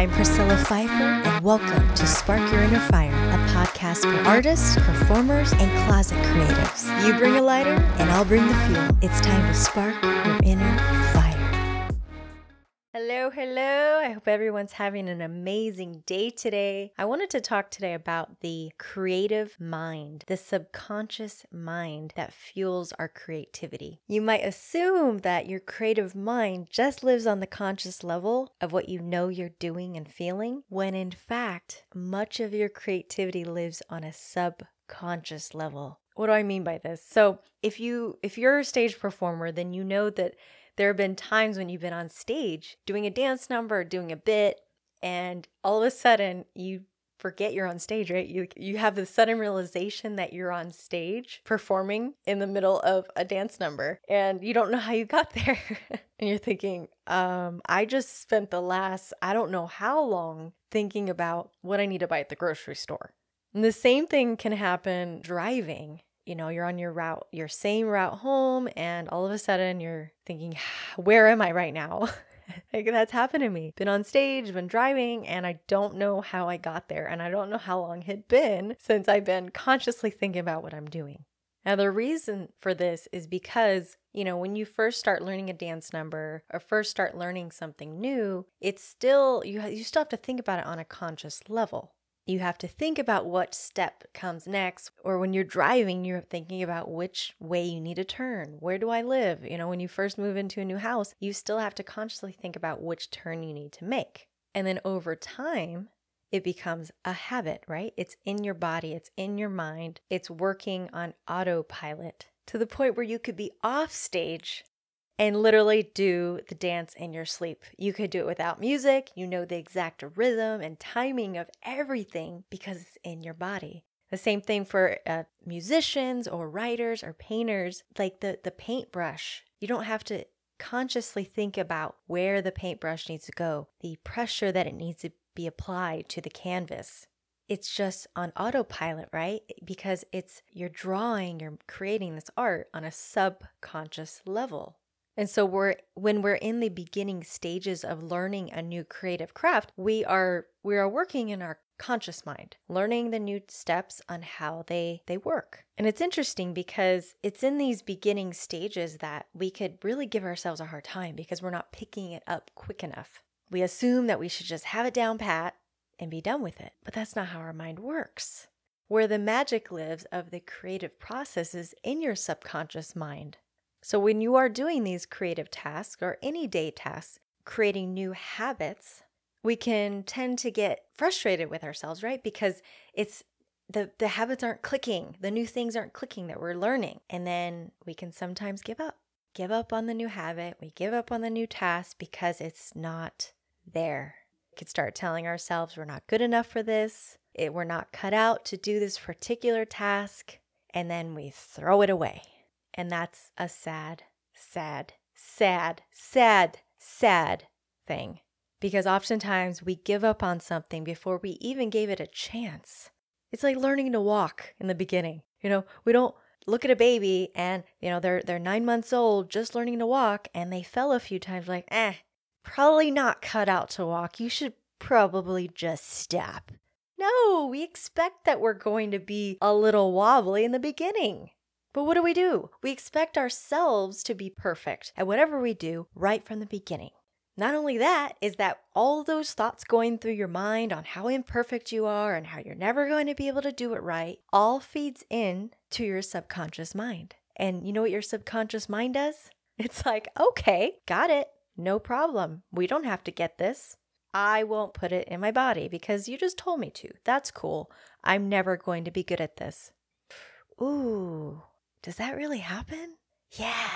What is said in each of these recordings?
I'm Priscilla Pfeiffer, and welcome to Spark Your Inner Fire, a podcast for artists, performers, and closet creatives. You bring a lighter, and I'll bring the fuel. It's time to spark your inner fire. Hello, hello. I hope everyone's having an amazing day today. I wanted to talk today about the creative mind, the subconscious mind that fuels our creativity. You might assume that your creative mind just lives on the conscious level of what you know you're doing and feeling, when in fact, much of your creativity lives on a subconscious level. What do I mean by this? So, if you if you're a stage performer, then you know that there have been times when you've been on stage doing a dance number, doing a bit, and all of a sudden you forget you're on stage, right? You you have the sudden realization that you're on stage performing in the middle of a dance number and you don't know how you got there. and you're thinking, um, I just spent the last I don't know how long thinking about what I need to buy at the grocery store. And the same thing can happen driving you know, you're on your route, your same route home, and all of a sudden you're thinking, where am I right now? like that's happened to me. Been on stage, been driving, and I don't know how I got there. And I don't know how long it been since I've been consciously thinking about what I'm doing. Now, the reason for this is because, you know, when you first start learning a dance number or first start learning something new, it's still, you, you still have to think about it on a conscious level. You have to think about what step comes next. Or when you're driving, you're thinking about which way you need to turn. Where do I live? You know, when you first move into a new house, you still have to consciously think about which turn you need to make. And then over time, it becomes a habit, right? It's in your body, it's in your mind, it's working on autopilot to the point where you could be off stage and literally do the dance in your sleep. You could do it without music. You know the exact rhythm and timing of everything because it's in your body. The same thing for uh, musicians or writers or painters, like the, the paintbrush. You don't have to consciously think about where the paintbrush needs to go, the pressure that it needs to be applied to the canvas. It's just on autopilot, right? Because it's you're drawing, you're creating this art on a subconscious level. And so we're when we're in the beginning stages of learning a new creative craft, we are we are working in our conscious mind, learning the new steps on how they they work. And it's interesting because it's in these beginning stages that we could really give ourselves a hard time because we're not picking it up quick enough. We assume that we should just have it down pat and be done with it. But that's not how our mind works. Where the magic lives of the creative process is in your subconscious mind. So, when you are doing these creative tasks or any day tasks, creating new habits, we can tend to get frustrated with ourselves, right? Because it's the, the habits aren't clicking, the new things aren't clicking that we're learning. And then we can sometimes give up. Give up on the new habit. We give up on the new task because it's not there. We could start telling ourselves we're not good enough for this, it, we're not cut out to do this particular task, and then we throw it away. And that's a sad, sad, sad, sad, sad thing. Because oftentimes we give up on something before we even gave it a chance. It's like learning to walk in the beginning. You know, we don't look at a baby and, you know, they're they're 9 months old just learning to walk and they fell a few times like, "Eh, probably not cut out to walk. You should probably just stop." No, we expect that we're going to be a little wobbly in the beginning. But what do we do? We expect ourselves to be perfect at whatever we do right from the beginning. Not only that, is that all those thoughts going through your mind on how imperfect you are and how you're never going to be able to do it right all feeds in to your subconscious mind. And you know what your subconscious mind does? It's like, okay, got it. No problem. We don't have to get this. I won't put it in my body because you just told me to. That's cool. I'm never going to be good at this. Ooh, does that really happen? Yeah,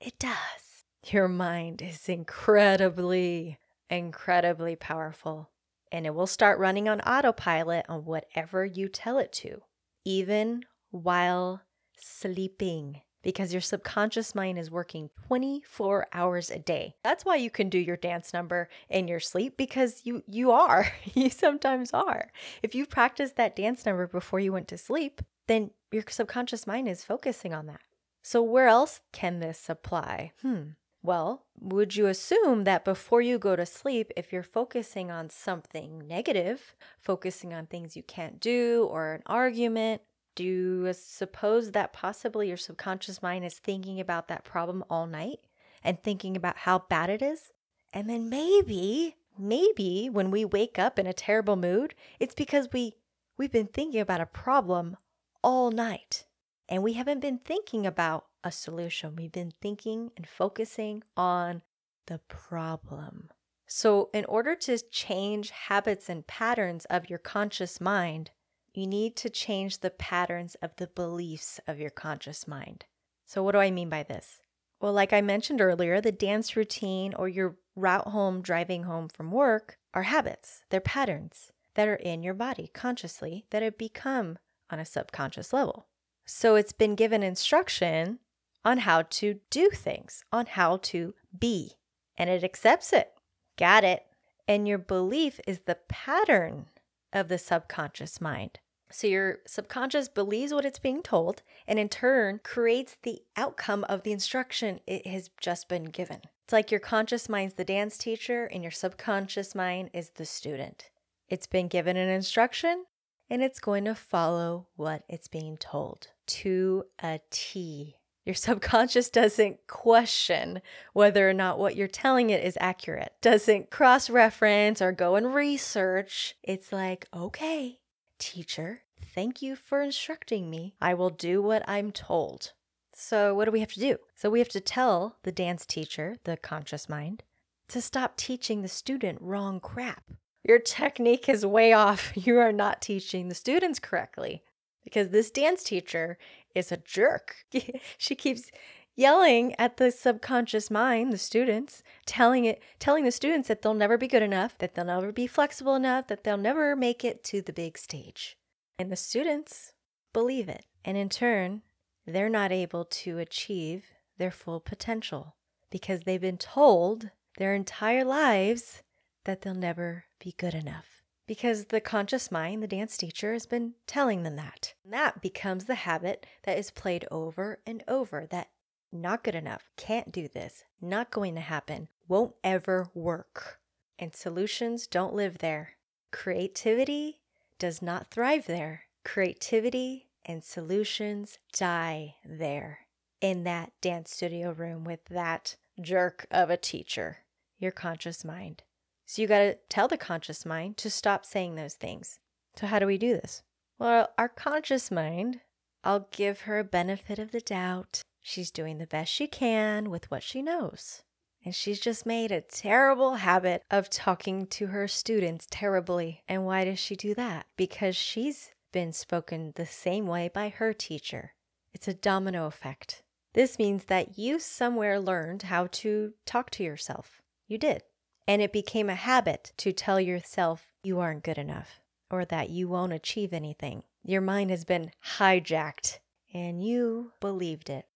it does. Your mind is incredibly, incredibly powerful, and it will start running on autopilot on whatever you tell it to, even while sleeping because your subconscious mind is working 24 hours a day. That's why you can do your dance number in your sleep because you you are. you sometimes are. If you practiced that dance number before you went to sleep, then your subconscious mind is focusing on that. So, where else can this apply? Hmm. Well, would you assume that before you go to sleep, if you're focusing on something negative, focusing on things you can't do or an argument, do you suppose that possibly your subconscious mind is thinking about that problem all night and thinking about how bad it is? And then maybe, maybe when we wake up in a terrible mood, it's because we we've been thinking about a problem all night and we haven't been thinking about a solution. We've been thinking and focusing on the problem. So, in order to change habits and patterns of your conscious mind, you need to change the patterns of the beliefs of your conscious mind. So, what do I mean by this? Well, like I mentioned earlier, the dance routine or your route home driving home from work are habits, they're patterns that are in your body consciously that have become on a subconscious level. So, it's been given instruction on how to do things, on how to be, and it accepts it. Got it. And your belief is the pattern of the subconscious mind. So your subconscious believes what it's being told and in turn creates the outcome of the instruction it has just been given. It's like your conscious mind's the dance teacher and your subconscious mind is the student. It's been given an instruction and it's going to follow what it's being told to a T. Your subconscious doesn't question whether or not what you're telling it is accurate, doesn't cross reference or go and research. It's like, okay, teacher, thank you for instructing me. I will do what I'm told. So, what do we have to do? So, we have to tell the dance teacher, the conscious mind, to stop teaching the student wrong crap. Your technique is way off. You are not teaching the students correctly because this dance teacher is a jerk. she keeps yelling at the subconscious mind, the students, telling it telling the students that they'll never be good enough, that they'll never be flexible enough, that they'll never make it to the big stage. And the students believe it. And in turn, they're not able to achieve their full potential because they've been told their entire lives that they'll never be good enough because the conscious mind, the dance teacher, has been telling them that. And that becomes the habit that is played over and over that not good enough, can't do this, not going to happen, won't ever work. And solutions don't live there. Creativity does not thrive there. Creativity and solutions die there in that dance studio room with that jerk of a teacher, your conscious mind. So you got to tell the conscious mind to stop saying those things. So, how do we do this? Well, our conscious mind, I'll give her a benefit of the doubt. She's doing the best she can with what she knows. And she's just made a terrible habit of talking to her students terribly. And why does she do that? Because she's been spoken the same way by her teacher. It's a domino effect. This means that you somewhere learned how to talk to yourself. You did. And it became a habit to tell yourself you aren't good enough or that you won't achieve anything. Your mind has been hijacked and you believed it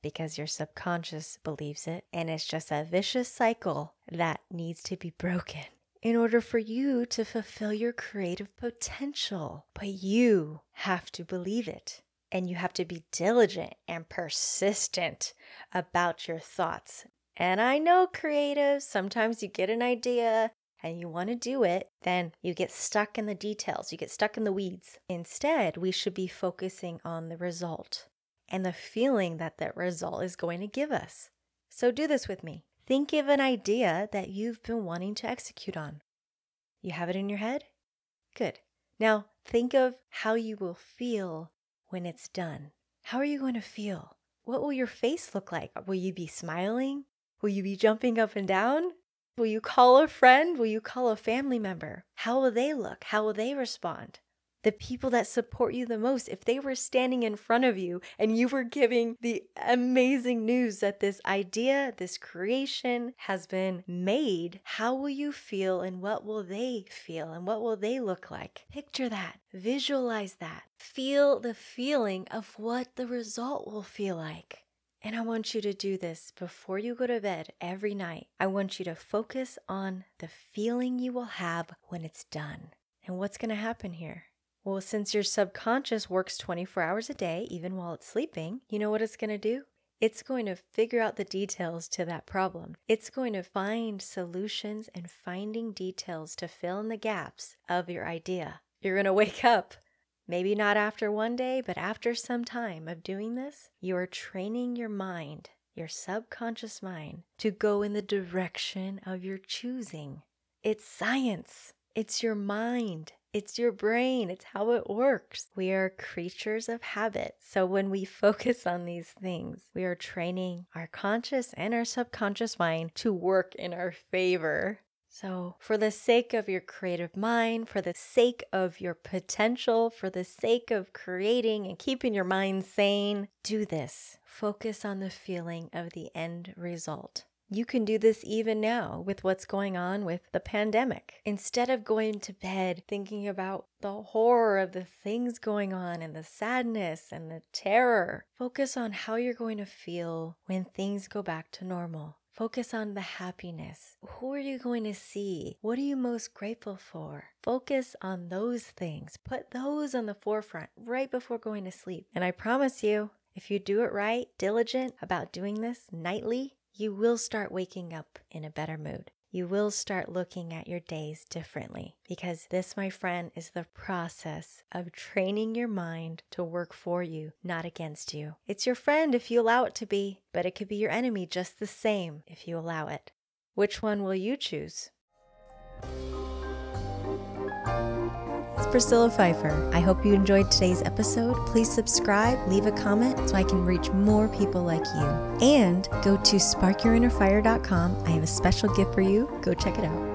because your subconscious believes it. And it's just a vicious cycle that needs to be broken in order for you to fulfill your creative potential. But you have to believe it. And you have to be diligent and persistent about your thoughts and I know creatives, sometimes you get an idea and you want to do it, then you get stuck in the details, you get stuck in the weeds. Instead, we should be focusing on the result and the feeling that that result is going to give us. So do this with me. Think of an idea that you've been wanting to execute on. You have it in your head? Good. Now think of how you will feel when it's done. How are you going to feel? What will your face look like? Will you be smiling? Will you be jumping up and down? Will you call a friend? Will you call a family member? How will they look? How will they respond? The people that support you the most, if they were standing in front of you and you were giving the amazing news that this idea, this creation has been made, how will you feel and what will they feel and what will they look like? Picture that, visualize that, feel the feeling of what the result will feel like. And I want you to do this before you go to bed every night. I want you to focus on the feeling you will have when it's done. And what's going to happen here? Well, since your subconscious works 24 hours a day, even while it's sleeping, you know what it's going to do? It's going to figure out the details to that problem. It's going to find solutions and finding details to fill in the gaps of your idea. You're going to wake up Maybe not after one day, but after some time of doing this, you are training your mind, your subconscious mind, to go in the direction of your choosing. It's science, it's your mind. It's your brain. It's how it works. We are creatures of habit. So when we focus on these things, we are training our conscious and our subconscious mind to work in our favor. So, for the sake of your creative mind, for the sake of your potential, for the sake of creating and keeping your mind sane, do this. Focus on the feeling of the end result. You can do this even now with what's going on with the pandemic. Instead of going to bed thinking about the horror of the things going on and the sadness and the terror, focus on how you're going to feel when things go back to normal. Focus on the happiness. Who are you going to see? What are you most grateful for? Focus on those things. Put those on the forefront right before going to sleep. And I promise you, if you do it right, diligent about doing this nightly, you will start waking up in a better mood you will start looking at your days differently. Because this, my friend, is the process of training your mind to work for you, not against you. It's your friend if you allow it to be, but it could be your enemy just the same if you allow it. Which one will you choose? Priscilla Pfeiffer. I hope you enjoyed today's episode. Please subscribe, leave a comment so I can reach more people like you. And go to sparkyourinnerfire.com. I have a special gift for you. Go check it out.